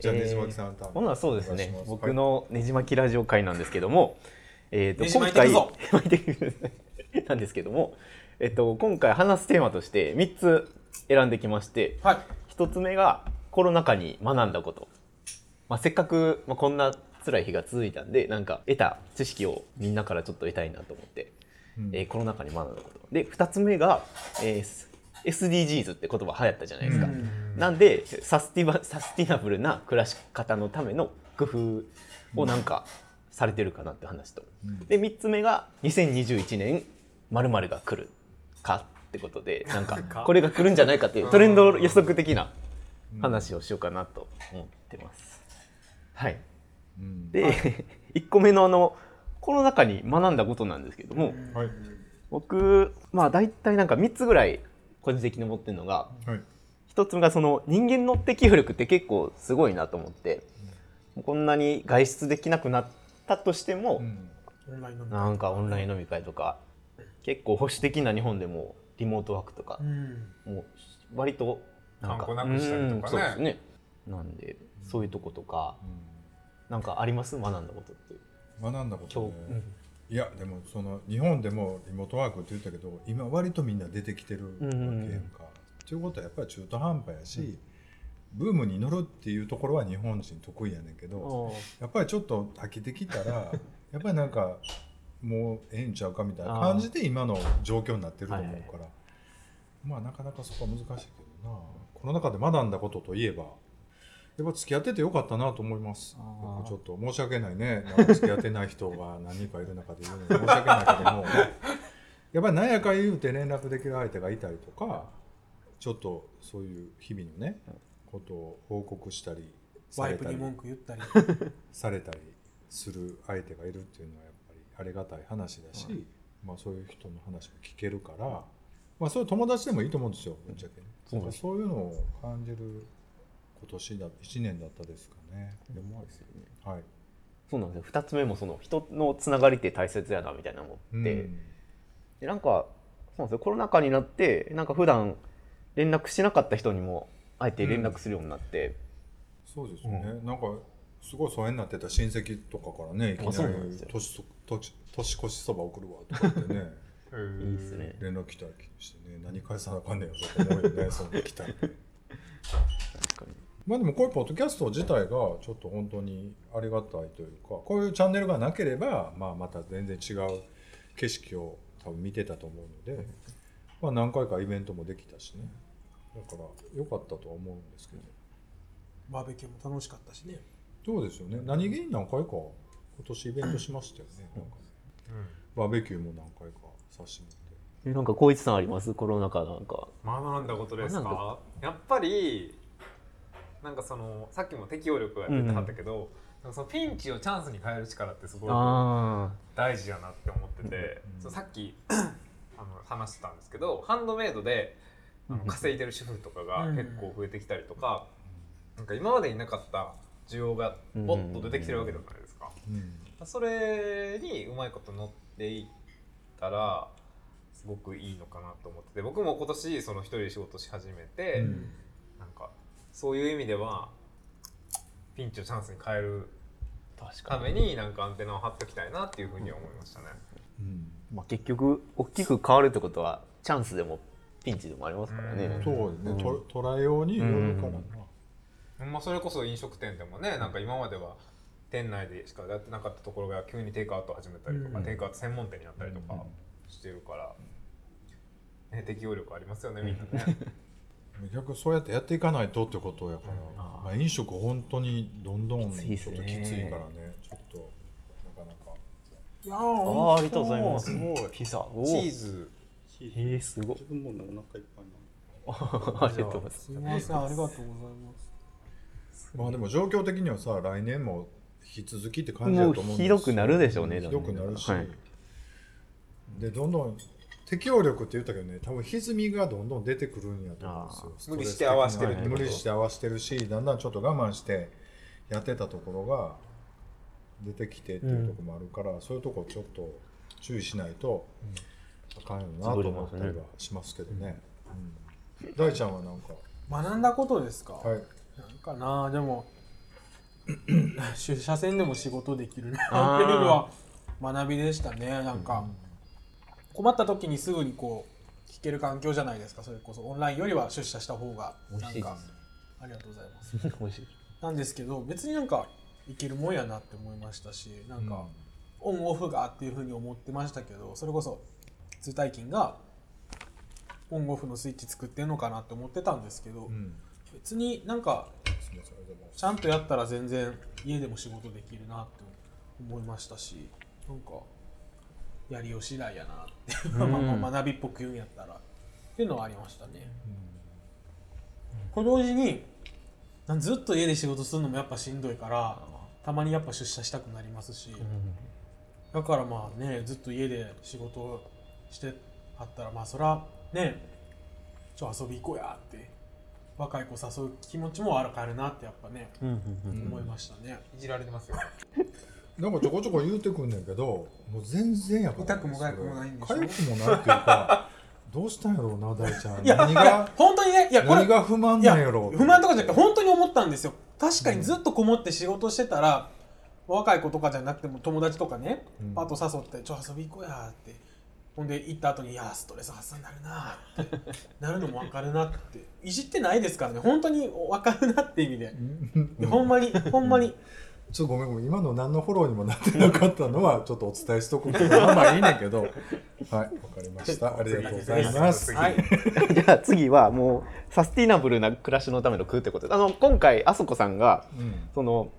じゃあえーねじまきさん多分ほなそうですね。僕のねじまきラジオ会なんですけども、えー、と今回 なんですけども、えっと今回話すテーマとして3つ選んできましてはい。1つ目がコロナ禍に学んだこと、まあ、せっかく、まあ、こんな辛い日が続いたんでなんか得た知識をみんなからちょっと得たいなと思って、うん。えーコロナ禍に学んだこと。で2つ目が、えー SDGs って言葉流行ったじゃないですか。うんなんでサスティバサスティナブルな暮らし方のための工夫をなんかされてるかなって話と、うん。で3つ目が2021年まるが来るかってことでなんかか？これが来るんじゃないかっていうトレンド予測的な話をしようかなと思ってます。はい、うん。で、1個目のあのコロナ禍に学んだことなんですけども、はい。僕まあ大体なんか3つぐらい個人的に思ってるのがはい一つがその人間の適応力って結構すごいなと思って、こんなに外出できなくなったとしても、うん。オンライン飲みなんかオンライン飲み会とか結構保守的な日本でもリモートワークとかう、ん。もう割となんかなくしたりとかね。うんそうですね。なんでそういうとことかなんかあります？学んだことって。うん学んだこと今ね日、いやでもその日本でもリモートワークって言ったけど今割とみんな出てきてるわけやんか。ということはやっぱり中途半端やし、ブームに乗るっていうところは日本人得意やねんけど、うんやっぱりちょっと飽きてきたら やっぱりなんかもうええんちゃうかみたいな感じで今の状況になってると思うから、まあなかなかそこは難しいけどな。この中で学んだことといえばやっぱ付き合っててよかったなと思います。ちょっと申し訳ないね。なんか付き合ってない人が何人かいる中で言うのに申し訳ないけども。やっぱり何やか言うて連絡できる相手がいたりとかちょっとそういう日々のねことを報告したりされたりワイプに文句言ったり。されたりする相手がいるっていうのはやっぱりありがたい話だし、まあ、そういう人の話も聞けるから、まあ、そういう友達でもいいと思うんですよぶっちゃけね、そうそういうのを感じる今年だ1年だったですかね。でもですよね。はい。そうなんですよ。2つ目もその人のつながりって大切やなみたいな思って、うん。でなんかそうなんですよ。コロナ禍になってなんか普段連絡しなかった人にもあえて連絡するようになって、そうですよね、なんかすごい疎遠になってた親戚とかからねいきなり年そ年年越しそば送るわとか言ってね。いいですね。連絡来たりしてね何返さなあかんねんよとか思うよね そんな来たら。ね。確かに。まあでもこういうポッドキャスト自体がちょっと本当にありがたいというかこういうチャンネルがなければ、まあ、また全然違う景色を多分見てたと思うので、まあ、何回かイベントもできたしねだから良かったとは思うんですけど。バーベキューも楽しかったしね。そうですよね。何気に何回か今年イベントしましたよね。なんかね。バーベキューも何回かさせてもえなんか光一さんあります？コロナ禍なんか。学んだことですか？やっぱりなんかそのさっきも適応力が出てはったけど、なんかそのピンチをチャンスに変える力ってすごいあ大事やなって思ってて、うん。さっき あの話してたんですけどハンドメイドで稼いでる主婦とかがうん。結構増えてきたりとか、なんか今までになかった需要がボッと出てきてるわけじゃないですか。うん。それにうまいこと乗っていったらすごくいいのかなと思ってて僕も今年その一人で仕事し始めて、うん。なんかそういう意味ではピンチをチャンスに変えるた確かめになんかアンテナを張っておきたいなっていうふうには思いましたね。うん。まあ、結局大きく変わるってことはチャンスでもピンチでもありますからね、うん。そうですね、と捉えようによるからな、まあ、それこそ飲食店でもねなんか今までは店内でしかやってなかったところが急にテイクアウト始めたりとか、うん。テイクアウト専門店になったりとかしてるから、ね、適応力ありますよねみんなね。逆にそうやってやっていかないとってことやから、まあ、飲食本当にどんどんちょっときついからね。ちょっとなかなか。いやああありがとうございます。すごいピザおチーーズえー、すご。い自分もねお腹いっぱいな ありがとうございます。すみませんありがとうございます。まあでも状況的にはさ来年も引き続きって感じだと思うんですよ。もうひどくなるでしょうねひどくなるし、はい。でどんどん適応力って言ったけどね多分歪みがどんどん出てくるんやと思うんですよ。無理して合わせてる無理して合わせてるしだんだんちょっと我慢してやってたところが出てきてっていうところもあるから、そういうとこちょっと注意しないとあかんよなと思ったりはしますけどね、うん。大ちゃんはなんか？学んだことですか、はい。なんかなでも 出社線でも仕事できるな。っていうのは学びでしたね。なんか困った時にすぐにこう聞ける環境じゃないですか。それこそ。オンラインよりは出社した方が美味しいです。なんかありがとうございます。美味しい。なんですけど別になんかいけるもんやなって思いましたしなんか、オンオフがっていうふうに思ってましたけどそれこそ通体筋がオンオフのスイッチ作ってんのかなって思ってたんですけど、うん。別になんかちゃんとやったら全然家でも仕事できるなって思いましたしなんかやりよし次第やなっていう、まあまあ学びっぽく言うんやったらっていうのはありましたね。これ同時にずっと家で仕事するのもやっぱしんどいからたまにやっぱ出社したくなりますし、だからまあねずっと家で仕事をしてあったらまあそらねちょ遊び行こうやって若い子誘う気持ちもあるかるなってやっぱね、思いましたね。いじられてますよ。なんかちょこちょこ言うてくんねんけどもう全然やっぱ痛くも痒くもないんでしょ。痒くもないっていうかどうしたんやろうな大ちゃん。いや何が本当にねいやこれ何が不満なんやろう不満とかじゃなくて本当に思ったんですよ。確かにずっとこもって仕事してたら、若い子とかじゃなくても友達とかね、うん。パート誘って「ちょ遊び行こうや」ってほんで行った後に「いやストレス発散になるな」ってなるのも分かるなって。いじってないですからね。本当に分かるなって意味で、ほんまにほんまに。ちょっとごめんごめん。今の何のフォローにもなってなかったのはちょっとお伝えしとくけど まあまあいいねんけど。はいわかりました。ありがとうございます。はい。じゃあ次はもうサスティナブルな暮らしのための工ってこと。であの今回あそこさんがうん。その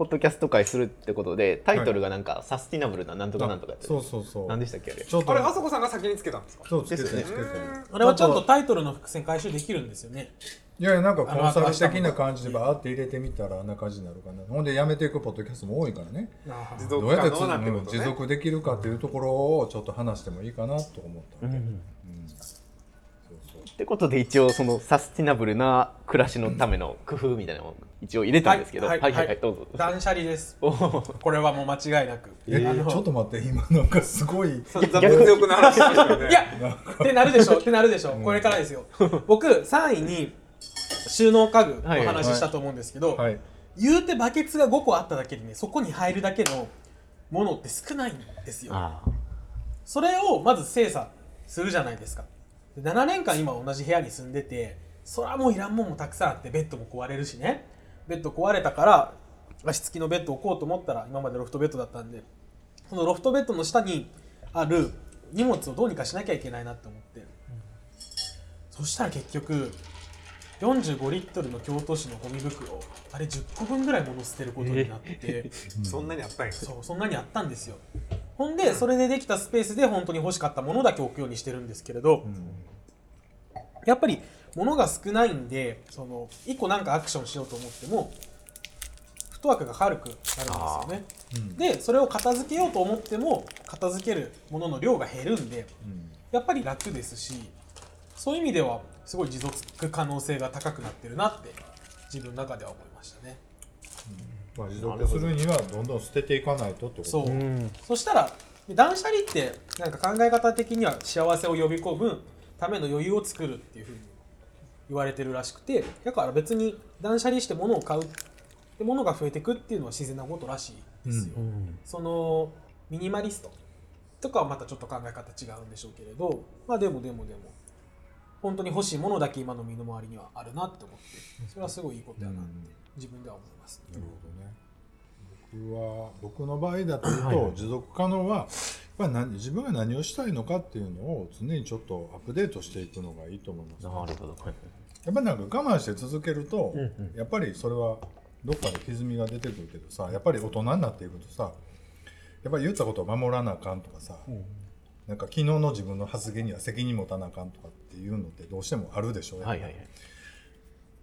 ポッドキャスト会するってことでタイトルがなんか、サスティナブルななんとかなんとかってそうそうそう。何でしたっけあれ？ちょっと。あれあそこさんが先につけたんですか？そうつけてですよね。あれはちゃんとタイトルの伏線回収できるんですよね。いやいやなんかコンサル的な感じでバーって入れてみたらあんな感じになるかな。ほんでやめていくポッドキャストも多いからね。持どうやって持続できるかっていうところをちょっと話してもいいかなと思ったんで、ううそうってことで一応そのサスティナブルな暮らしのための工夫みたいなのを一応入れたんですけど、ははいいはい。はいどうぞ。断捨離です。おー。これはもう間違いなく。えあのちょっと待って今なんかすごい散々物欲の話でしたよね。いやってなるでしょってなるでしょ、これからですよ。僕3位に収納家具の話したと思うんですけど、はい。言うてバケツが5個あっただけでねそこに入るだけのものって少ないんですよ。あそれをまず精査するじゃないですか。で7年間今同じ部屋に住んでてそらもういらんもんもたくさんあってベッドも壊れるしねベッド壊れたから足つきのベッドを置こうと思ったら今までロフトベッドだったんでそのロフトベッドの下にある荷物をどうにかしなきゃいけないなって思って、そしたら結局45リットルの京都市のゴミ袋あれ10個分ぐらい物捨てることになって、そんなにあったんや。そうそんなにあったんですよ。ほんでそれでできたスペースで本当に欲しかったものだけ置くようにしてるんですけれど、やっぱり物が少ないんでその1個なんかアクションしようと思ってもフットワークが軽くなるんですよね。うん。でそれを片付けようと思っても片付けるものの量が減るんでうん。やっぱり楽ですしそういう意味ではすごい持続可能性が高くなってるなって自分の中では思いましたね。まあ、持続するにはどんどん捨てていかないとってこと。そう、あ。うん。そしたら断捨離ってなんか考え方的には幸せを呼び込むための余裕を作るっていうふうに言われてるらしくてだから別に断捨離して物を買うで物が増えていくっていうのは自然なことらしいですよ、うんそのミニマリストとかはまたちょっと考え方違うんでしょうけれどまあでもでもでも本当に欲しいものだけ今の身の回りにはあるなって思ってそれはすごいいいことやなって自分では思います、なるほどね。僕は僕の場合だと言うと、持続可能はやっぱり何自分が何をしたいのかっていうのを常にちょっとアップデートしていくのがいいと思います、なるほど。はいやっぱりなんか我慢して続けると、うんうん。やっぱりそれはどっかで歪みが出てくるけどさやっぱり大人になっていくとさやっぱり言ったことを守らなあかんとかさ、なんか昨日の自分の発言には責任持たなあかんとかっていうのってどうしてもあるでしょう、はいはいはい。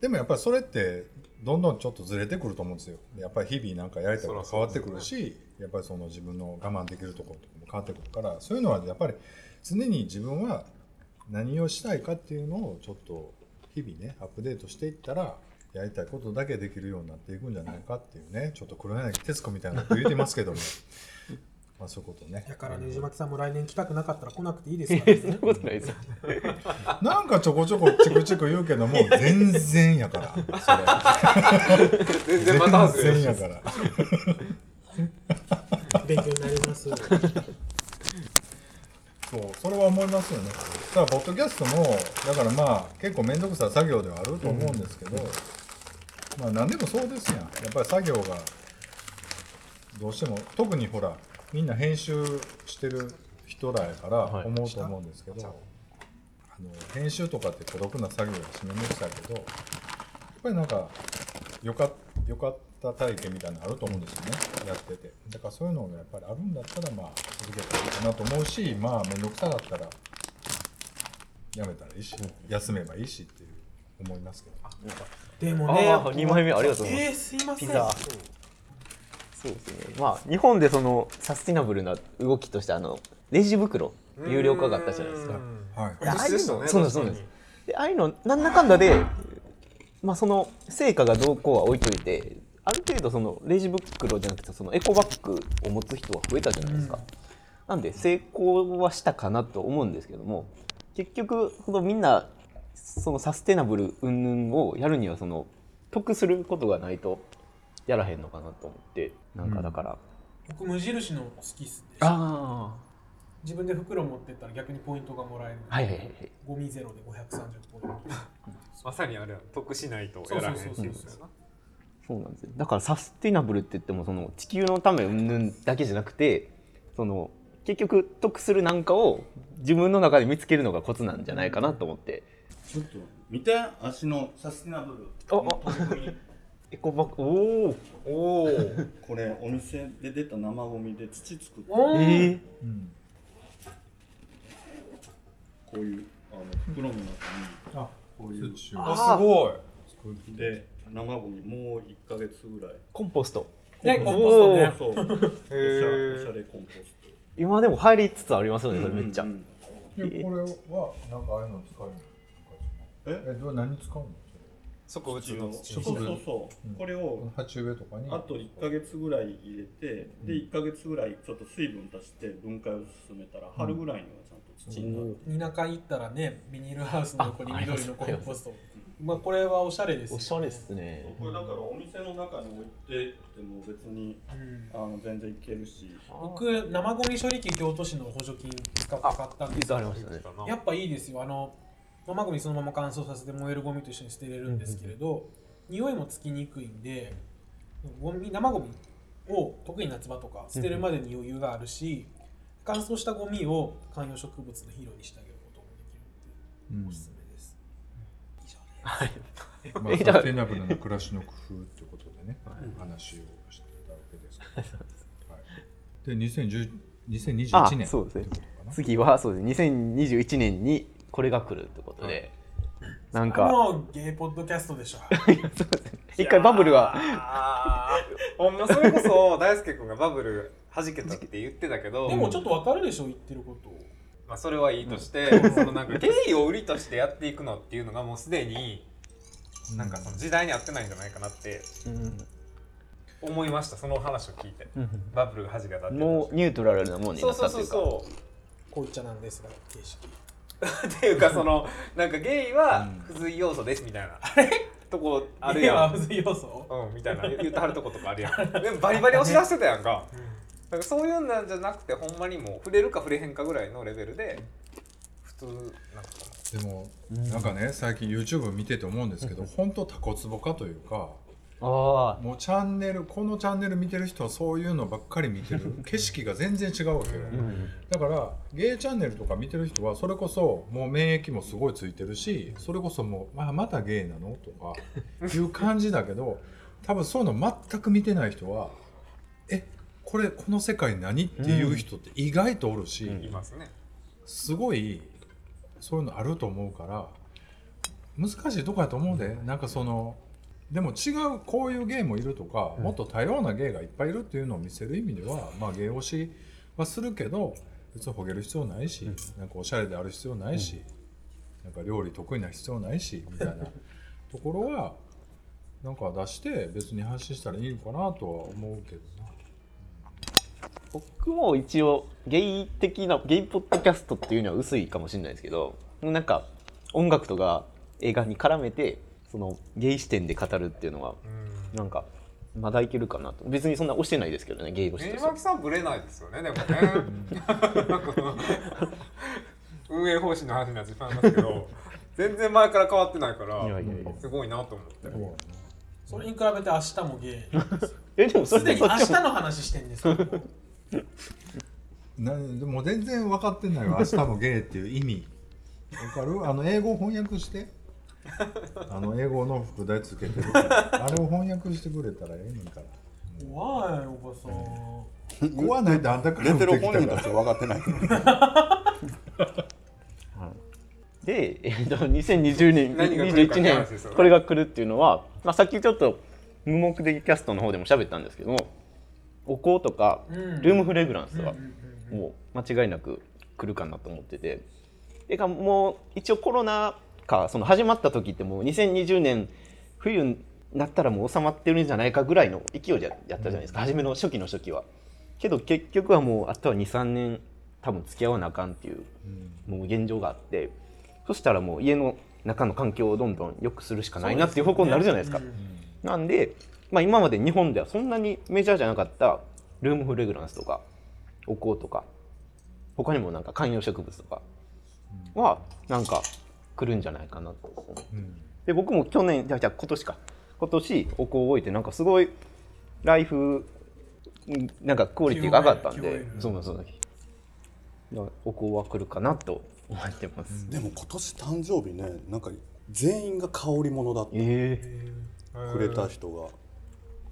でもやっぱりそれってどんどんちょっとずれてくると思うんですよ。やっぱり日々なんかやりたいこと変わってくるしやっぱりその自分の我慢できるところとかも変わってくるからそういうのはやっぱり常に自分は何をしたいかっていうのをちょっと日々ねアップデートしていったらやりたいことだけできるようになっていくんじゃないかっていうね ちょっと黒柳徹子みたいなこと言ってますけども。まあそういうことね。だからね、藤巻さんも来年来たくなかったら来なくていいですから そんなね。ことないです。よなんかちょこちょこチクチク言うけども全然やからそれ。全然また全然やから。勉強になります。いますよね。だからポッドキャストもだからまあ結構面倒くさい作業ではあると思うんですけど、まあ何でもそうですやん。やっぱり作業がどうしても特にほらみんな編集してる人らやからはい。思うと思うんですけど、あの編集とかって孤独な作業がしめめくさいけどやっぱりなんかよかよかった体験みたいなのあると思うんですよね。やってて。だからそういうのがやっぱりあるんだったらまあ続けたらいいかなと思うしまあ面倒くさかったらやめたらいいし、休めばいいしっていう思いますけど。でもね、あー二枚目ありがとうございます。えー、すいません。ピザ。そうですね。まあ日本でそのサスティナブルな動きとしてあのレジ袋有料化があったじゃないですか。はい。でああいうのねそうなんですそうなんです。でああいうのなんだかんだでまあその成果がどうこうは置いといてある程度そのレジ袋じゃなくてそのエコバッグを持つ人は増えたじゃないですか、なんで成功はしたかなと思うんですけども結局そのみんなそのサステナブル云々をやるにはその得することがないとやらへんのかなと思ってなんかだから、僕無印の好きっすね。あ自分で袋持ってったら逆にポイントがもらえる。あはいはいはいはい。ゴミゼロで530ポイント。まさにあれは得しないとやらへん。っていうことやなそうなんですよ。だからサスティナブルって言ってもその地球のため云々だけじゃなくてその結局得するなんかを自分の中で見つけるのがコツなんじゃないかなと思って、ちょっと見て足のサスティナブルああ。取り組み。エコバッグ。おおおおこれお店で出た生ゴミで土作って。ええうん。ういうあの袋の中に。あこういう。土をあすごい。作って。で生ゴミもう1ヶ月ぐらい。コンポスト。ね、コンポストね。そう。おしゃへーおしゃれコンポスト。今でも入りつつありますよねそれめっちゃ、うん。でこれはなんかああいうの使うの？え？えどう何使うの？植物の？土そうそうそう、うん。これを鉢植えとかにあと1ヶ月ぐらい入れて、で1ヶ月ぐらいちょっと水分足して分解を進めたら春ぐらいにはちゃんと土になる、田舎行ったらね、ビニールハウスの横に緑のコンポスト。まあこれはおしゃれですよ、おしゃれっすね。これだからお店の中に置いてても別にうん。あの全然いけるし。僕生ゴミ処理機京都市の補助金使って買ったんですありましたねやっぱいいですよ。あの生ゴミそのまま乾燥させて燃えるゴミと一緒に捨てれるんですけれど、匂いもつきにくいんでゴミ生ゴミを特に夏場とか捨てるまでに余裕があるし、乾燥したゴミを観葉植物の肥料にしてあげることもできるんでおすすめです、はい。まあ、サステナブルな暮らしの工夫ってことでね、話をしてたわけですけど、はい、で2010 2021年あそうですね。次はそうです2021年にこれが来るってことで、なんか。もうゲイポッドキャストでしょ。一回バブルが。ほんまそれこそ大輔君がバブル弾けたって言ってたけど。でもちょっとわかるでしょ言ってることまあ、それはいいとして、そのなんかゲイを売りとしてやっていくのっていうのがもうすでになんかその時代に合ってないんじゃないかなって思いました。その話を聞いて。バブルが弾けたってもうニュートラルなもんにそうそうなったというか。そうそうこう言っちゃなんですが形式っていうかそのなんかゲイは付随要素ですみたいな。とこあるゲイはやん要素？うんみたいな。言ってはるとことかあるやん。でもバリバリ押し出してたやんかだからそういうんなんじゃなくてほんまにもう触れるか触れへんかぐらいのレベルで普通なんかでも、なんかね最近 YouTube 見てて思うんですけど本当タコツボ化というかあもうチャンネルこのチャンネル見てる人はそういうのばっかり見てる。景色が全然違うわけよ、だからゲイチャンネルとか見てる人はそれこそもう免疫もすごいついてるしそれこそもう、まあ、またゲイなの？とか いう感じだけど多分そういうの全く見てない人はえこれこの世界何っていう人って意外とおるし、いますね。すごいそういうのあると思うから難しいとこやと思うで。なんかそのでも違うこういうゲイもいるとか、もっと多様なゲイがいっぱいいるっていうのを見せる意味ではまあゲイ推しはするけど別にほげる必要ないし、なんかおしゃれである必要ないし、なんか料理得意な必要ないしみたいなところはなんか出して別に発信したらいいのかなとは思うけどな。僕も一応ゲイ的なゲイポッドキャストっていうのは薄いかもしれないですけどなんか音楽とか映画に絡めてそのゲイ視点で語るっていうのはうん。なんかまだいけるかなと。別にそんな押してないですけどねゲイとして。宮脇さんブレないですよねでもね。運営方針の話になってしまいますけど全然前から変わってないからいやいやいや。すごいなと思って。それに比べて明日もゲイなんですよ。えでもそすでに明日の話してんですけどなでも全然分かってないわ。明日もゲイっていう意味。わかる？あの英語を翻訳して。あの英語の副題つけてる。からあれを翻訳してくれたらええねんから。怖いおばさん。怖ないってあんたから出てる持ってきたから。本人たちは分かってない。で、えっと、2020年何が来るか21って話ですよ。ね年これが来るっていうのは、まあ、さっきちょっと無目的キャストの方でも喋ったんですけどもお香とかうん。ルームフレグランスはもう間違いなく来るかなと思ってて。てかもう一応コロナ禍その始まった時ってもう2020年冬になったらもう収まってるんじゃないかぐらいの勢いでやったじゃないですか、初めの初期の初期は。けど結局はもうあとは23年多分付き合わなあかんっていうもう現状があって。そしたらもう家の中の環境をどんどん良くするしかないなっていう方向になるじゃないですか。なんで、まあ、今まで日本ではそんなにメジャーじゃなかったルームフレグランスとかお香とか他にもなんか観葉植物とかはなんか来るんじゃないかなと。思う。うん。で僕も去年じゃあ今年か。今年お香を置いてなんかすごいライフんなんかクオリティが上がったんでそうそうお香は来るかなと思ってます。でも今年誕生日ね、なんか全員が香り物だってえくれた人が、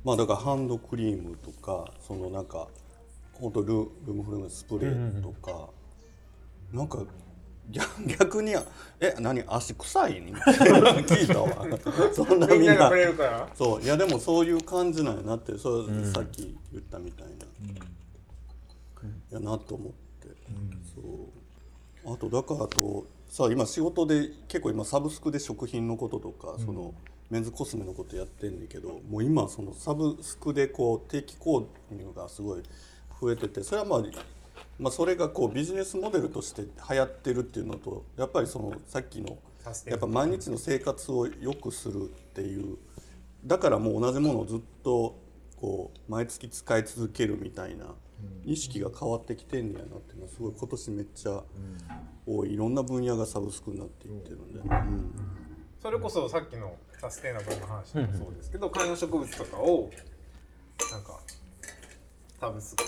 まあだからハンドクリームとか、そのなんか本当ルルームフレグランススプレーとか、なんか逆 逆にえ何足臭いん 聞いたわ。そんなみんな。みんながくれるから？そう。いやでもそういう感じなんやなってそう、さっき言ったみたいな、やなと思って、そう。あとだからあとさ今仕事で結構今サブスクで食品のこととか、そのメンズコスメのことやってんだけどもう今そのサブスクでこう定期購入がすごい増えててそれはまあまあ、それがこうビジネスモデルとして流行ってるっていうのとやっぱりそのさっきのやっぱ毎日の生活を良くするっていうだからもう同じものをずっとこう毎月使い続けるみたいな意識が変わってきてんねやなっていうのはすごい今年めっちゃ多い。いろんな分野がサブスクになっていってるんで、うん。それこそさっきのサステイナブルの話もそうですけど観葉植物とかをなんかサブスクし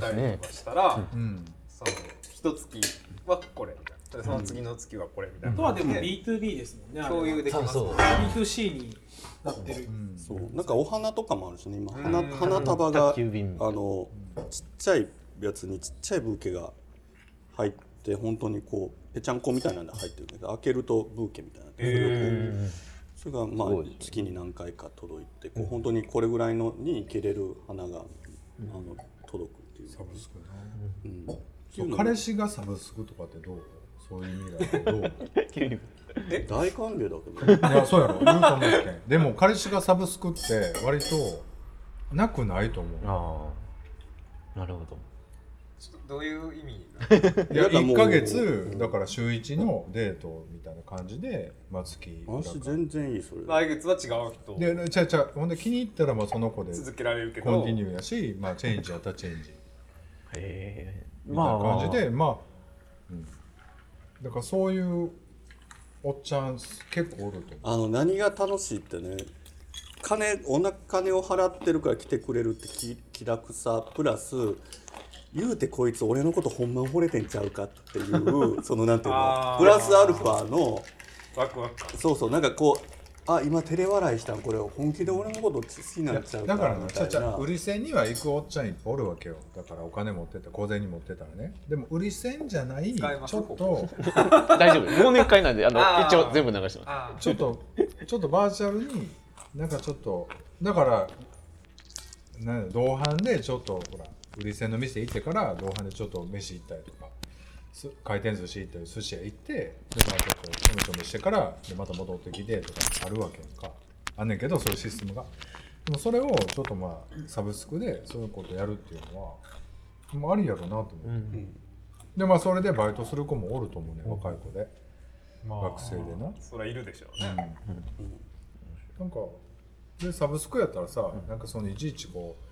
たりとかしたら、うんその一月はこれみたいな。でその次の月はこれみたいな。あとはでもで B2B ですもんね共有できます。そう。そう B2C になってる。う。ん。そう。なんかお花とかもあるしね今。花うん。花束があのちっちゃいやつにちっちゃいブーケが入って本当にこうぺちゃんこみたいなんで入ってるんだけど開けるとブーケみたいにな。それをこうそれがまあ月に何回か届いてこう本当にこれぐらいのに生けれる花があの届くっていう。サブスクな。うん。そう彼氏がサブスクとかってどう？そういう意味だとどう？大歓迎だけど。いやそうやろ。言うと思うけんでも彼氏がサブスクって割となくないと思う。ああなるほどちょっとどういう意味 いやだからもう1ヶ月だから週1のデートみたいな感じで、まあ、月いくらか。私全然いいそれ。来月は違う人。でちゃうちゃう。ほんで気に入ったらまあその子で続けられるけど。コンティニューやし、まあ、チェンジやったらチェンジ。へえ。みたいな感じでまあ、うん、だからそういうおっちゃん結構おると思う。あの何が楽しいってね金おな金を払ってるから来てくれるって気気楽さプラス言うてこいつ俺のことほんま惚れてんちゃうかっていう そのなんていうのプラスアルファのワクワク感。そうそうなんかこうあ今照れ笑いしたんこれ本気で俺のこと好きになっちゃうだからな。みたいなちゃちゃ売り線には行くおっちゃんいっぱいおるわけよ。だからお金持ってた小銭持ってたらね。でも売り線じゃない。ちょっと。大丈夫。忘年会なんであの一応全部流してます。あちょっとちょっとバーチャルになんかちょっとだからなんだ同伴でちょっとほら売り線の店行ってから同伴でちょっと飯行ったりとかす回転寿司行ったり寿司屋行ってでまあちょっとちょめちょめしてからでまた戻ってきてとかあるわけやんか。あんねんけどそういうシステムが。でもそれをちょっとまあサブスクでそういうことやるっていうのはもうありやろうなと思って、うん。でまあそれでバイトする子もおると思うね若い子で、まあ学生でな。それはいるでしょうね、なんかでサブスクやったらさ、なんかそのいちいちこう、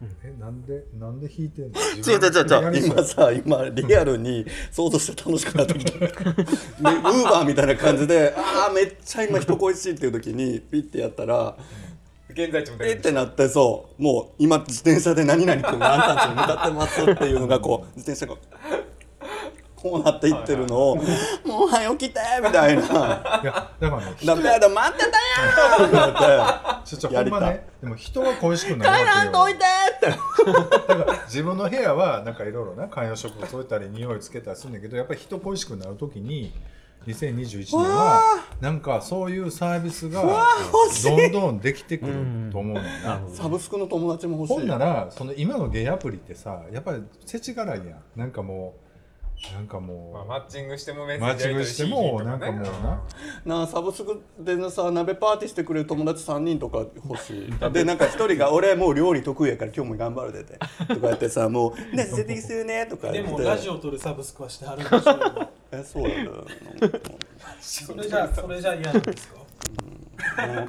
えなんでなんで弾いてんの？違う違う違う。今さ今リアルに想像して楽しくなってきた。ウーバーみたいな感じでああめっちゃ今人恋しいっていう時にピッてやったら現在地もピ出る。ッてなってそう。もう今自転車で何々君があんたんちに向かってますっていうのがこう自転車がこうなっていってるのを「もう早起きて!」みたいな。いやだからね「ダメだ待ってたよ!」ってなって。ちょちょほやりた。いねでも人は恋しくなるわけよ。どいてって。だから自分の部屋はなんかいろいろな観葉植物置いたり匂いつけたりするんだけどやっぱり人恋しくなる時に2021年はなんかそういうサービスがどんどんできてくると思うのよな。サブスクの友達も欲しい。ほんならその今のゲイアプリってさやっぱり世知辛いやん。なんかもうなんかまあ、もマッチングしてもメッうセージやり取りマッチングしてもなんかもうな。なあサブスクでさ鍋パーティーしてくれる友達3人とか欲しい。でなんか1人が「俺もう料理得意やから今日も頑張るで」てとかやってさもう「ね出てきてるね」とかで言って。もラジオ撮るサブスクはしてはるんでしょ今えそうやよそれじゃそれじゃ嫌なんですか？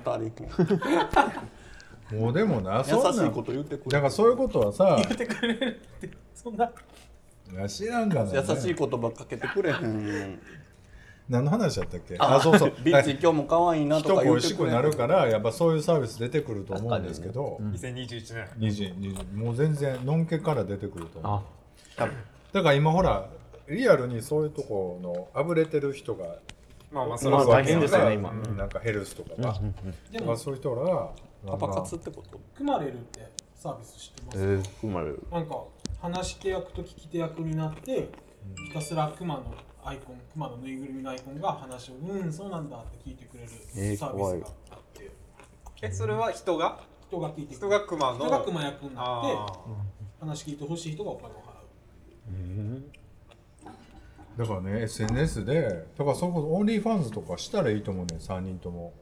物足りひんもうでもな優そんないしこと言ってくれだからそういうことはさ言ってくれるってそんないや知らんがな、ね、優しい言葉かけてくれへん。何の話だったっけ？あそうそう。ビッチ今日も可愛いなと人か言っ恋しくてくれへん。なるからやっぱそういうサービス出てくると思うんですけど、2021年。もう全然のんけから出てくると思う。あだから今ほらリアルにそういうとこのあぶれてる人がまあまあそまあ大れは変ですよね今。うん。なんかヘルスとかが、でもそういう人らがパパ活ってこと？組まれるってサービス知ってます、えー、生まれる。なんか話し手役と聞き手役になって、ひたすらクマのアイコンクマのぬいぐるみのアイコンが話をうんそうなんだって聞いてくれるえーサービスがあって、えそれは人が？人が聞いてく人れる。が熊の？人がクマ役になってあ話聞いてほしい人がお金を払う。だからね SNS でだからそこオンリーファンズとかしたらいいと思うね3人とも。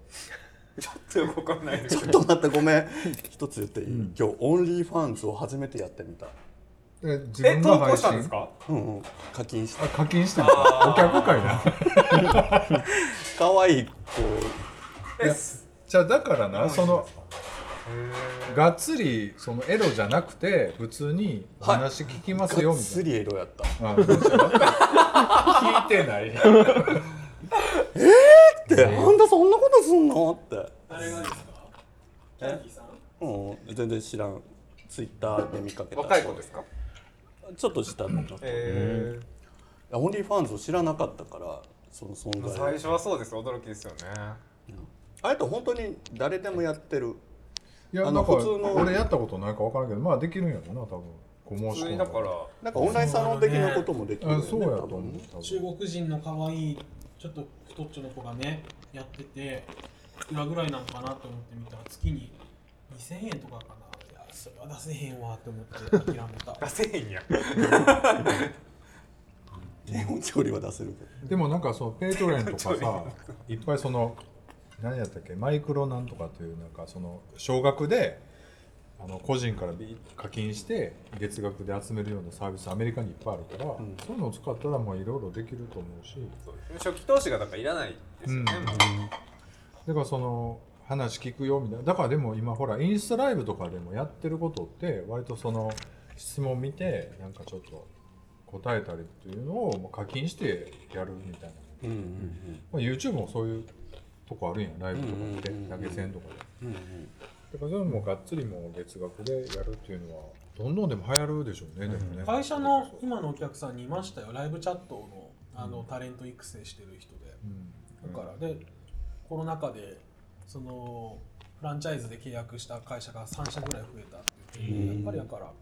ー ちょっとよくわかんないで。すちょっと待ってごめん。一つ言っていい、今日オンリーファンズを初めてやってみたで自分え投稿が配信したんですか？うんうん。課金したあ課金してるお客会な 可愛い子。えじゃあだからなそのがっつりそのエロじゃなくて普通にお話聞きますよみたい。がっつりエロやった。聞いてない。って、あんたそんなことすんのって。誰がですか？キャンディさんうん。全然知らん。ツイッターで見かけた。若い子ですか？ちょっと下の子えOnlyFans を知らなかったからその存ー、在。最初はそうです驚きですよね。あれと本当に誰でもやってる。いやあなんかの普通の。俺やったことないか分からんけどまあできるんやろな多分。こう申し込んだから。なんかオンラインサロン的なこともできるよねあそうやと思う中国人の可愛いちょっと太っちょの子がねやってていくらぐらいなのかなと思ってみたら月に2000円とかかなそれは出せへんわと思って諦めた。出せへんや日本調理は出せるでもなんかそのペイトレンとかさ いっぱいその何やったっけマイクロなんとかっていうなんかその少額であの個人からビ課金して月額で集めるようなサービスアメリカにいっぱいあるから、そういうのを使ったらまあいろいろできると思うし。初期投資がだからいらないですよね、うん。もうだからその話聞くよみたいな。だからでも今ほらインスタライブとかでもやってることって割とその質問見てなんかちょっと答えたりっていうのをもう課金してやるみたいな、うんうんまあ、YouTube もそういうとこあるん。やライブとかってうんうんうん投げ銭とかで。うんうんだからそれもがっつりもう月額でやるっていうのはどんどんでも流行るでしょうね、でもね。会社の今のお客さんにいましたよ。ライブチャットのあのタレント育成してる人で。うん。だからでコロナ禍でそのフランチャイズで契約した会社が3社ぐらい増えたって言ってやっぱりだからこ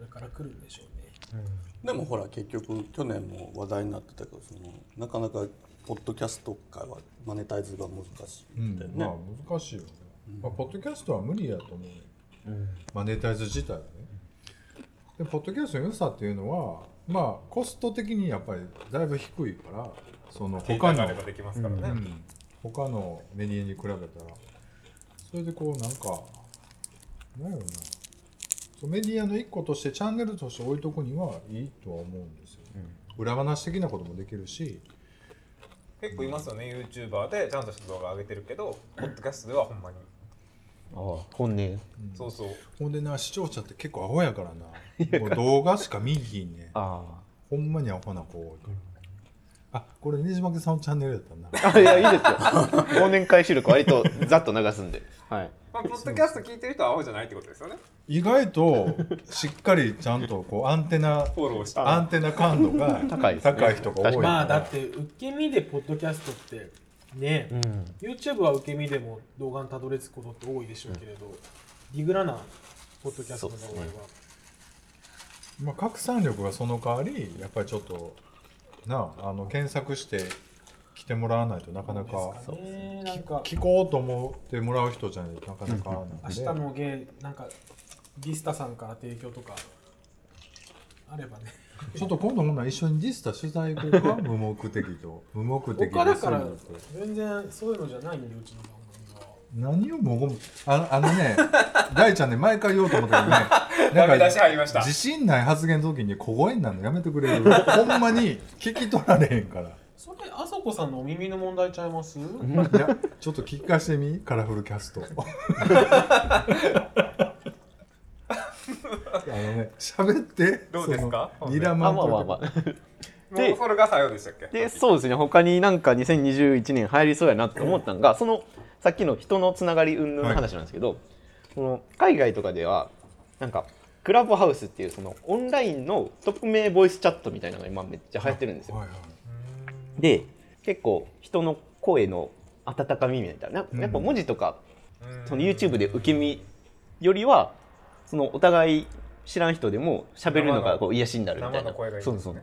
れから来るんでしょうね。でもほら結局去年も話題になってたけどそのなかなかポッドキャスト界はマネタイズが難しいうんんだよね、まあ難しいよね、まあ、ポッドキャストは無理やと思う。ね、マネタイズ自体はね。でポッドキャストの良さっていうのはまあコスト的にやっぱりだいぶ低いからその他の。他があればできますからね、うん他のメニューに比べたら。それでこうなんかなんやろな。そうメディアの一個としてチャンネルとして置いとくにはいいとは思うんですよ、裏話的なこともできるし。結構いますよね YouTuber でちゃんとした動画上げてるけどポッドキャストではほんまに。ああ本音。そうそう。ほんでな視聴者って結構アホやからな。もう動画しか見いひんねん。あ。ほんまにアホな子多いから、あこれねじまけさんのチャンネルやったな ああいやいいですよ。忘年会収録割とざっと流すんで。はい。まあ、ポッドキャスト聞いてる人はアホじゃないってことですよね。意外としっかりちゃんとこうアンテナフォローして。アンテナ感度が高いね。高い人が多いまあだって受け身でポッドキャストってね、うん。YouTube は受け身でも動画にたどり着くことって多いでしょうけれど、ディグラなポッドキャストの場合は、そうですまあ、拡散力がその代わりやっぱりちょっとなああの検索して来てもらわないとなかなかですかね。なんか聞こうと思ってもらう人じゃないとなかなかなんで明日のゲイなんかディスタさんから提供とかあればね。ちょっと今度ほんなら一緒にディスタ取材行こうか？無目的と。無目的僕はだからです全然そういうのじゃないんでうちの番組は何をもごもあのあのね 大ちゃんね毎回言おうと思ったけどね ダメ出し入りました。自信ない発言の時に小声になるのやめてくれる。ほんまに聞き取られへんから。それあそこさんのお耳の問題ちゃいます？いやちょっと聞かしてみカラフルキャスト。あのね喋ってどうですか？そのニラあマンとまあまあまあ。もうそれが最後でしたっけ？でそうですね。他になんか2021年入りそうやなって思ったのがそのさっきの人のつながり云々の話なんですけど、その海外とかではなんかクラブハウスっていうそのオンラインの匿名ボイスチャットみたいなのが今めっちゃ流行ってるんですよ。はいはい。で結構人の声の温かみみたいな。ややっぱ文字とか、その YouTube で受け身よりはそのお互い知らん人でも喋るのがこう癒しになるみたいな。ね。そうそう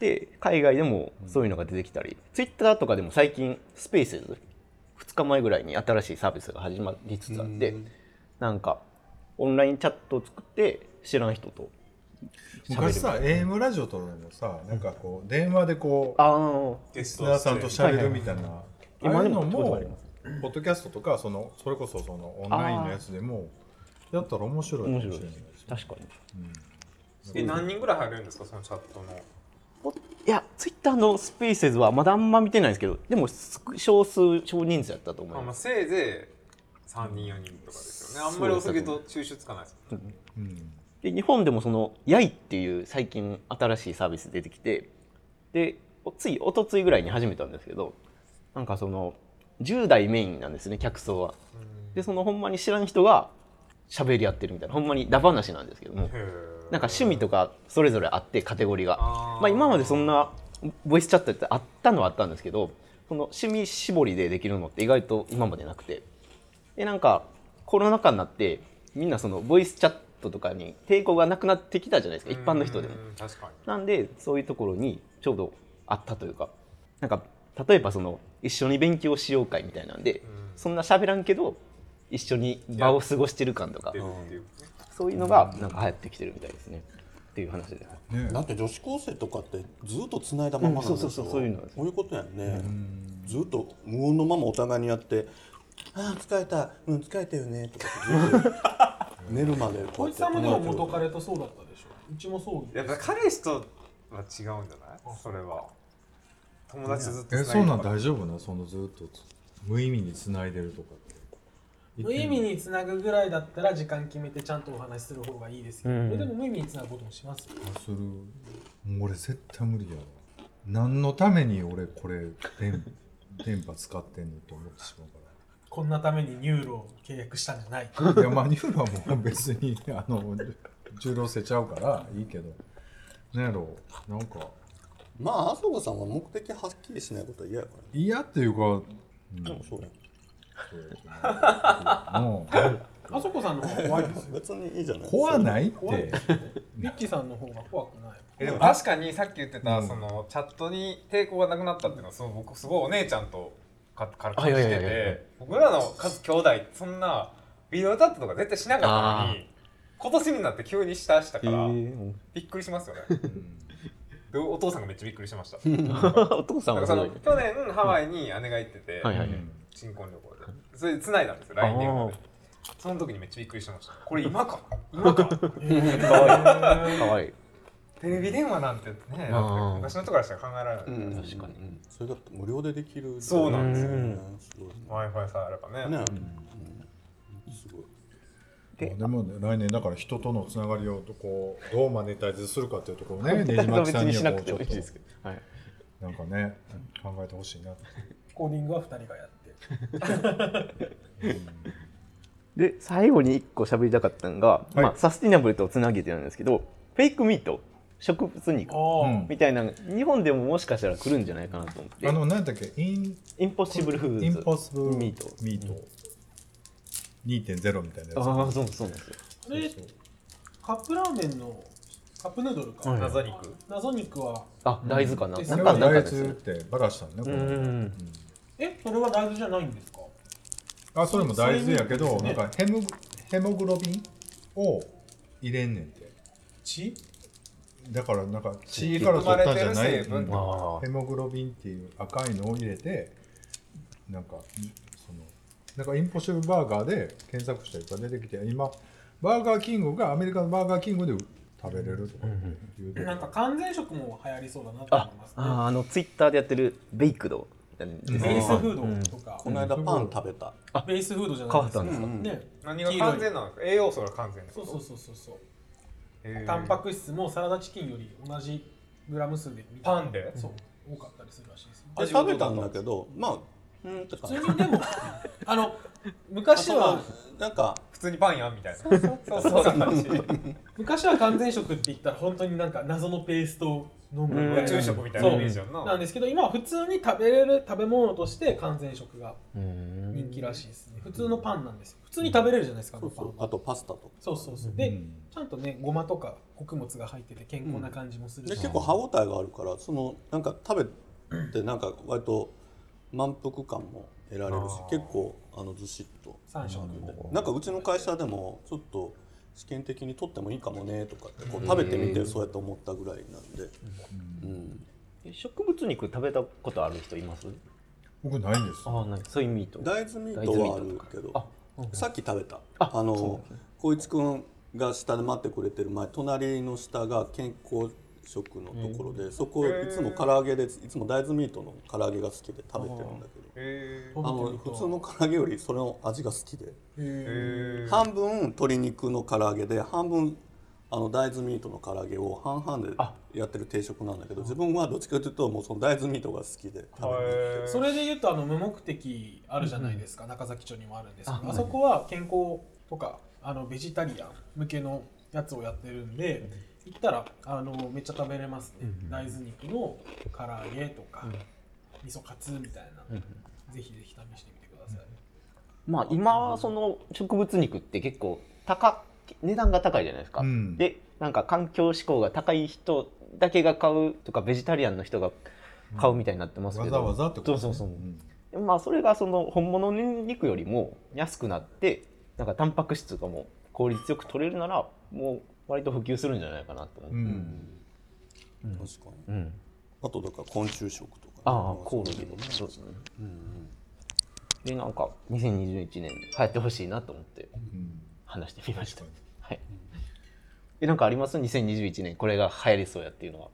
で海外でもそういうのが出てきたり、Twitter とかでも最近スペース2日前ぐらいに新しいサービスが始まりつつあってなんかオンラインチャットを作って知らん人と喋る昔さ AM ラジオとかでもさなんかこう電話でこうゲスリスナーさんと喋るみたいな、ああいうの今でもポッドキャストとかそのそれこそそのオンラインのやつでもやったら面白いかもしれないですね。確かに。え何人ぐらい入れるんですかそのチャットの。おいやツイッターのスペースはまだあんま見てないですけどでも少数少人数やったと思いあまあ、ますせいぜい3人4人とかですよね。あんまり多すぎると収集つかないですうん。で日本でもそのヤイっていう最近新しいサービス出てきてでおつい一昨日ぐらいに始めたんですけどなんかその10代メインなんですね客層は。でそのほんまに知らん人が喋り合ってるみたいなほんまにダ話なんですけども。へーなんか趣味とかそれぞれあってカテゴリーが。まあ、今までそんなボイスチャットってあったのはあったんですけどその趣味絞りでできるのって意外と今までなくて。でなんかコロナ禍になってみんなそのボイスチャットとかに抵抗がなくなってきたじゃないですか一般の人でも。なんでそういうところにちょうどあったというかなんか例えばその一緒に勉強しよう会みたいなんで、そんな喋らんけど一緒に場を過ごしてる感とかそういうのがなんか流行ってきてるみたいですね。っていう話です。ね。だって女子高生とかってずっと繋いだままなんでしょ、うん。そうそうそうそういうのです。そういうことやんね、ずっと無音のままお互いにやって「ああ疲れた。うん疲れたよね」とかってずっと。寝るまでここいつうやってさんもでも元彼とそうだったでしょ。うちもそうやっぱ彼氏とは違うんじゃない？それは。友達とずっとえ繋いでそんなん大丈夫な？そのずっと。無意味に繋いでるとかって無意味につなぐぐらいだったら時間決めてちゃんとお話しする方がいいですけど、うん。でも無意味につなぐこともします。よす。る俺絶対無理やわ何のために俺これ電電波使ってんのと思ってしまうかこんなために NURO を契約したんじゃないらいやまあニューラはもう別にあの重量せちゃうからいいけどなんやろなんかまああそこさんは目的はっきりしないことは嫌やからね嫌っていうか、うん、そうやもう。あそこさんの方が怖いですよ。別にいいじゃない。怖ないっ怖い。てミッチーさんの方が怖くないえでも確かにさっき言ってた、うん。そのチャットに抵抗がなくなったっていうのはその僕すごいお姉ちゃんとかから感じてて僕らの数兄弟そんなビデオチャットとか絶対しなかったのに今年になって急にしたしたからびっくりしますよね。でお父さんがめっちゃびっくりしました。お父さんなんかそのはすごい去年ハワイに姉が行ってて、はいはいうん新婚旅行で。それで繋いだんですよ LINE 電話で。その時にめっちゃびっくりしてました。これ今か？今か？かわいい。かわい。いテレビ電話なんてねだって昔の人からしたら考えられない、うん。確かに。うん。それだって無料でできる。そうなんですよ。ね w i f i さえあればね。ね。うん。すごい。ででもね来年だから人とのつながりをこうどうマネタイズするかっていうところをねねじまきさんに別にしなくてはこうちょっともいいですけど、はい、なんかね考えてほしいなコーディングは2人がやってで最後に1個喋りたかったのが、まあ、サスティナブルとつなげてなんですけどフェイクミート植物肉みたいな日本でももしかしたら来るんじゃないかなと思って。あの何だっけ？インインポッシブルフーズインポッシブルミート。ミート2.0みたいなやつ。ああそうそうなんです。よあれカップラーメンのカップヌードルか、はい謎肉。謎肉は。あ大豆かな、うん。なんか大豆ってバカしたんねこうれんえそれは大豆じゃないんですか？あそれも大豆やけど、なんかヘモグヘモグロビンを入れんねんて。血？だからなんか血から取ったんじゃない、含まれて。る成分うんヘモグロビンっていう赤いのを入れてなんかんそのなんかインポッシブルバーガーで検索した人が出てきて今バーガーキングがアメリカのバーガーキングで食べれるとかいうとこなんか完全食も流行りそうだなと思あいますね。ああのツイッターでやってるベイクドなん。ですベねースフードとか、この間パン食べた。ベースフードじゃない変わったんですか？ね。何が完全なんですか？栄養素が完全そうそうそうそうそう。タンパク質もサラダチキンより同じグラム数でパンで？そう。多かったりするらしいです。よで食べたんだけどまあ普通にでも あの昔はなんか普通にパンやんみたいな。そうそうそう感じ昔は完全食って言ったら本当になんか謎のペーストを飲む宇宙食みたいなイメージやんな。なんですけど今は普通に食べれる食べ物として完全食がうん。人気らしいですね。普通のパンなんですよ。普通に食べれるじゃないですかあそのパンうそうあとパスタとか。そうそうそう。でちゃんとねごまとか穀物が入ってて健康な感じもするし、で結構歯応えがあるからそのなんか食べてなんか割と満腹感も得られるし結構あのずしっと。3食なんかうちの会社でもちょっと試験的に取ってもいいかもねとかってこう食べてみてそうやって思ったぐらいなんで、うん、植物肉食べたことある人います？僕ないんです。ああなんかそういうミート。大豆ミートはあるけど。あうんさっき食べた。ああの光一くんが下で待ってくれてる前隣の下が健康食のところで、そこいつも唐揚げでいつも大豆ミートの唐揚げが好きで食べてるんだけどへあの普通の唐揚げよりそれの味が好きで。え半分鶏肉の唐揚げで半分あの大豆ミートの唐揚げを半々でやってる定食なんだけど自分はどっちかというともうその大豆ミートが好きで食べてそれで言うとあの無目的あるじゃないですか、中崎町にもあるんですけど、ああそこは健康とかあのベジタリアン向けのやつをやってるんで、行ったらあのめっちゃ食べれますね、大豆肉の唐揚げとか、味噌カツみたいな、ぜひぜひ試してみてください、まあ今その植物肉って結構高値段が高いじゃないですか、うん。でなんか環境志向が高い人だけが買うとかベジタリアンの人が買うみたいになってますけど、わざわざってことそうそうそう、まあそれがその本物の肉よりも安くなってなんかタンパク質がもう効率よく取れるならもう割と普及するんじゃないかなと思う、うん。確かに。うん。あとだから昆虫食とかね、ああコオロギとかそうですね、でなんか2021年流行ってほしいなと思って。うん。話してみました。はい。えなんかあります？2021年これが流行りそうやっていうのは。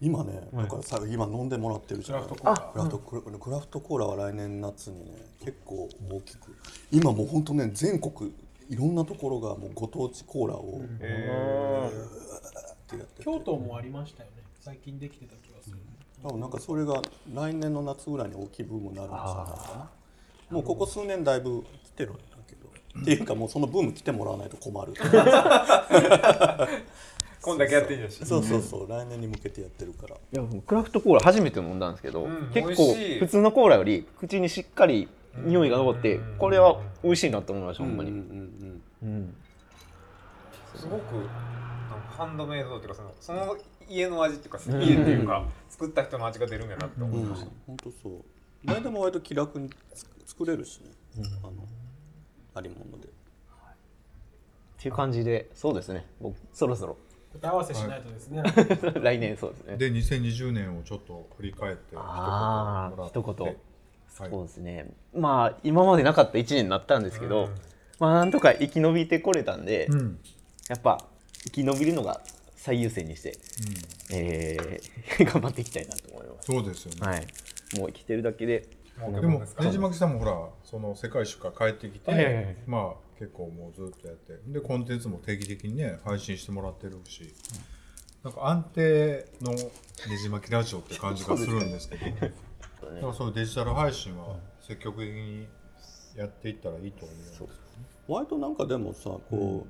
今ねだからさ今飲んでもらってるじゃない。クラフトコーラクラフトクラクラフトコーラは来年夏にね結構大きく。今もう本当ね全国いろんなところがもうご当地コーラをってやってて京都もありましたよね。最近できてた気がする、多分なんかそれが来年の夏ぐらいに大きいブームになるんじゃないかな。もうここ数年だいぶ来てるんだけど、っていうかもうそのブーム来てもらわないと困る。こんだけやってんじゃしそうそう。そう来年に向けてやってるから。いやクラフトコーラ初めて飲んだんですけど、うん。結構普通のコーラより口にしっかり匂いが残って、うん。これは美味しいなと思いました、ほんまに、うんうんうんすごくなんかハンドメイドっていうかそのその家の味っていうか家っていうか作った人の味が出るんやなって思うんうんいました、本当そう。前でも割と気楽につ作れるしね、あのありもので。っていう感じで。そうですね。僕そろそろ。答え合わせしないとですね、来年そうですね。で2020年をちょっと振り返ってああ一言はい。そうですね。まあ今までなかった1年になったんですけど、うんまあなんとか生き延びてこれたんで、うん。やっぱ生き延びるのが最優先にして、えー 頑張っていきたいなと思います。そうですよね、はい、もう生きてるだけで。でもねじまきさんもほらその世界一周から帰ってきて、はいはいはいまあ結構もうずっとやってでコンテンツも定期的にね配信してもらってるし、なんか安定のねじまきラジオって感じがするんですけど、だからそういうデジタル配信は積極的にやっていったらいいと思うんですね。割となんかでもさこ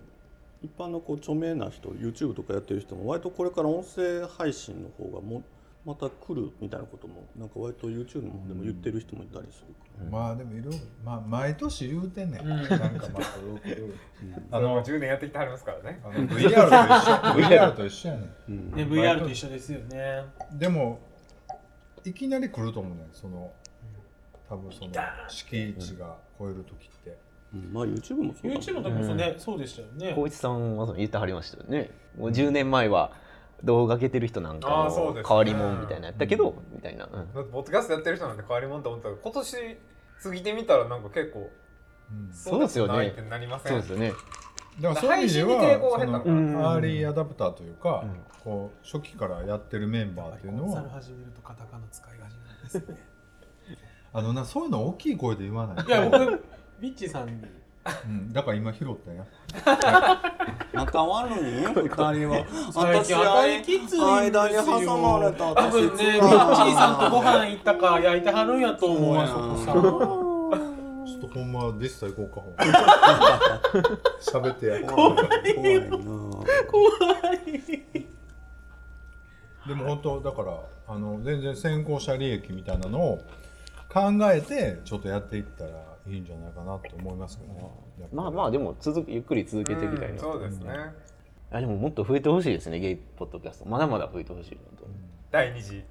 う、一般のこう著名な人 YouTube とかやってる人も割とこれから音声配信の方がもまた来るみたいなこともなんか割と YouTube の方でも言ってる人もいたりするから、まあでもいろいろ、まあ、毎年言うてんねん、なんかまあああのの10年やってきてはりますからね。あの VR と一緒。VR と一緒やねうん。ね VR と一緒ですよね。んでもいきなり来ると思うねん。その多分その敷地が超える時って、うん。まあ YouTube もそうだもん YouTube の時もそうね、そうでしたよね。光一さんは言ってはりましたよね。もう10年前は動画上げてる人なんかのあーそうですね。変わり者みたいなやったけど、みたいな、うん。だってポッドキャストやってる人なんて変わりもんと思ったら今年過ぎてみたらなんか結構うんそうですよね。ないってなりません？そうですよね。だからそういう意味ではそのなアーリーアダプターというか、こう初期からやってるメンバーっていうのコンサルは始めるとカタカナ使いがちなんですねあのなそういうの大きい声で言わない。いや僕ビッチさんに。うん、だから今拾ったんや仲悪い？ん二人は。最近当たりきついんですよ間に挟まれた。多分ね。ビッチさんとご飯行ったか焼いてはるんやと思うあそこさ。ちょっとほんまディスタ行こうかほんま。喋ってや。怖い。なでも本当だからあの全然先行者利益みたいなのを考えてちょっとやっていったらいいんじゃないかなと思いますけどね。まあまあでも続くゆっくり続けていきたいなと、う。ん。そうですね。あでももっと増えてほしいですねゲイポッドキャスト。まだまだ増えてほしいなと、第2次。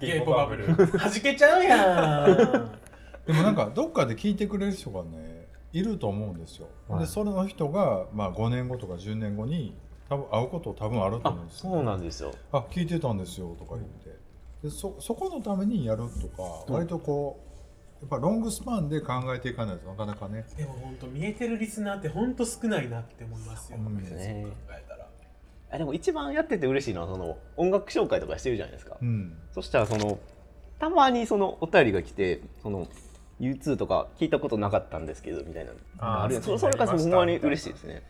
ゲゲイイポバブル。ル弾けちゃうやん。でもなんかどっかで聞いてくれる人がねいると思うんですよ、はい。でその人が、まあ、5年後とか10年後に多分会うこと多分あるとあ思うんですよ。そうなんですよ。あ聞いてたんですよとか言ってでそそこのためにやるとか、割とこうやっぱロングスパンで考えていかないとなかなかね。でも本当見えてるリスナーって本当少ないなって思いますよ、うん。そうね。考えたら。あでも一番やってて嬉しいのはその音楽紹介とかしてるじゃないですか、うん。そしたらそのたまにそのお便りが来てその U2 とか聞いたことなかったんですけどみたいなある。そうそそれがほんまに嬉しいですね。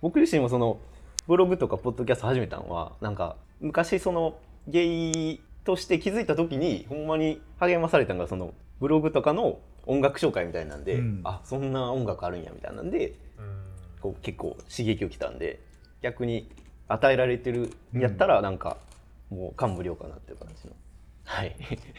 僕自身もそのブログとかポッドキャスト始めたのはなんか昔そのゲイとして気づいた時にほんまに励まされたのがそのブログとかの音楽紹介みたいなんで、うん。あそんな音楽あるんやみたいなんでうん。こう結構刺激をきたんで逆に与えられてるんやったらなんかもう感無量かなっていう感じの。はい。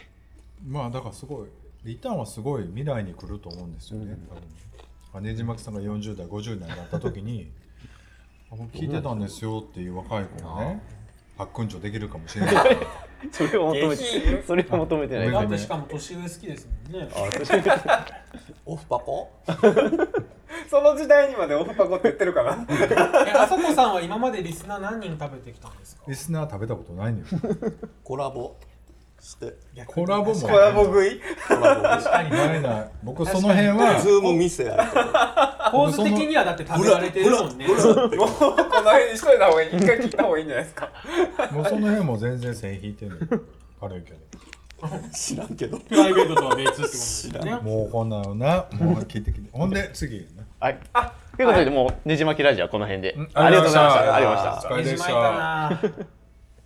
まあだからすごいリターンはすごい未来に来ると思うんですよね、多分。ねじまきさんが40代50代になった時に「あ僕聞いてたんですよ」っていう若い子がねパックンチョできるかもしれない それを求めてそれを求めてない。ごめんだってしかも年上好きですもんね。オフパコ？その時代にまでオフパコって言ってるかな。えあそこさんは今までリスナー何人食べてきたんですか？リスナー食べたことないのよ。コラボして。コラボも。コラボ食い？コラボ。確かに。ないない僕その辺はズーム店構図的にはだって食べられてるもんね。もうこの辺にしといた方がいい。一回聞いた方がいいんじゃないですか。もうその辺も全然線引いてるの。軽いけど。知らんけど。プライベートとは別ってことですよね。もうこんなのなもう聞いてきて。ほんで次ね。はい。ということでもうねじまきラジオはこの辺で。うん。ありがとうございました。ありがとうございました。ねじまいたたな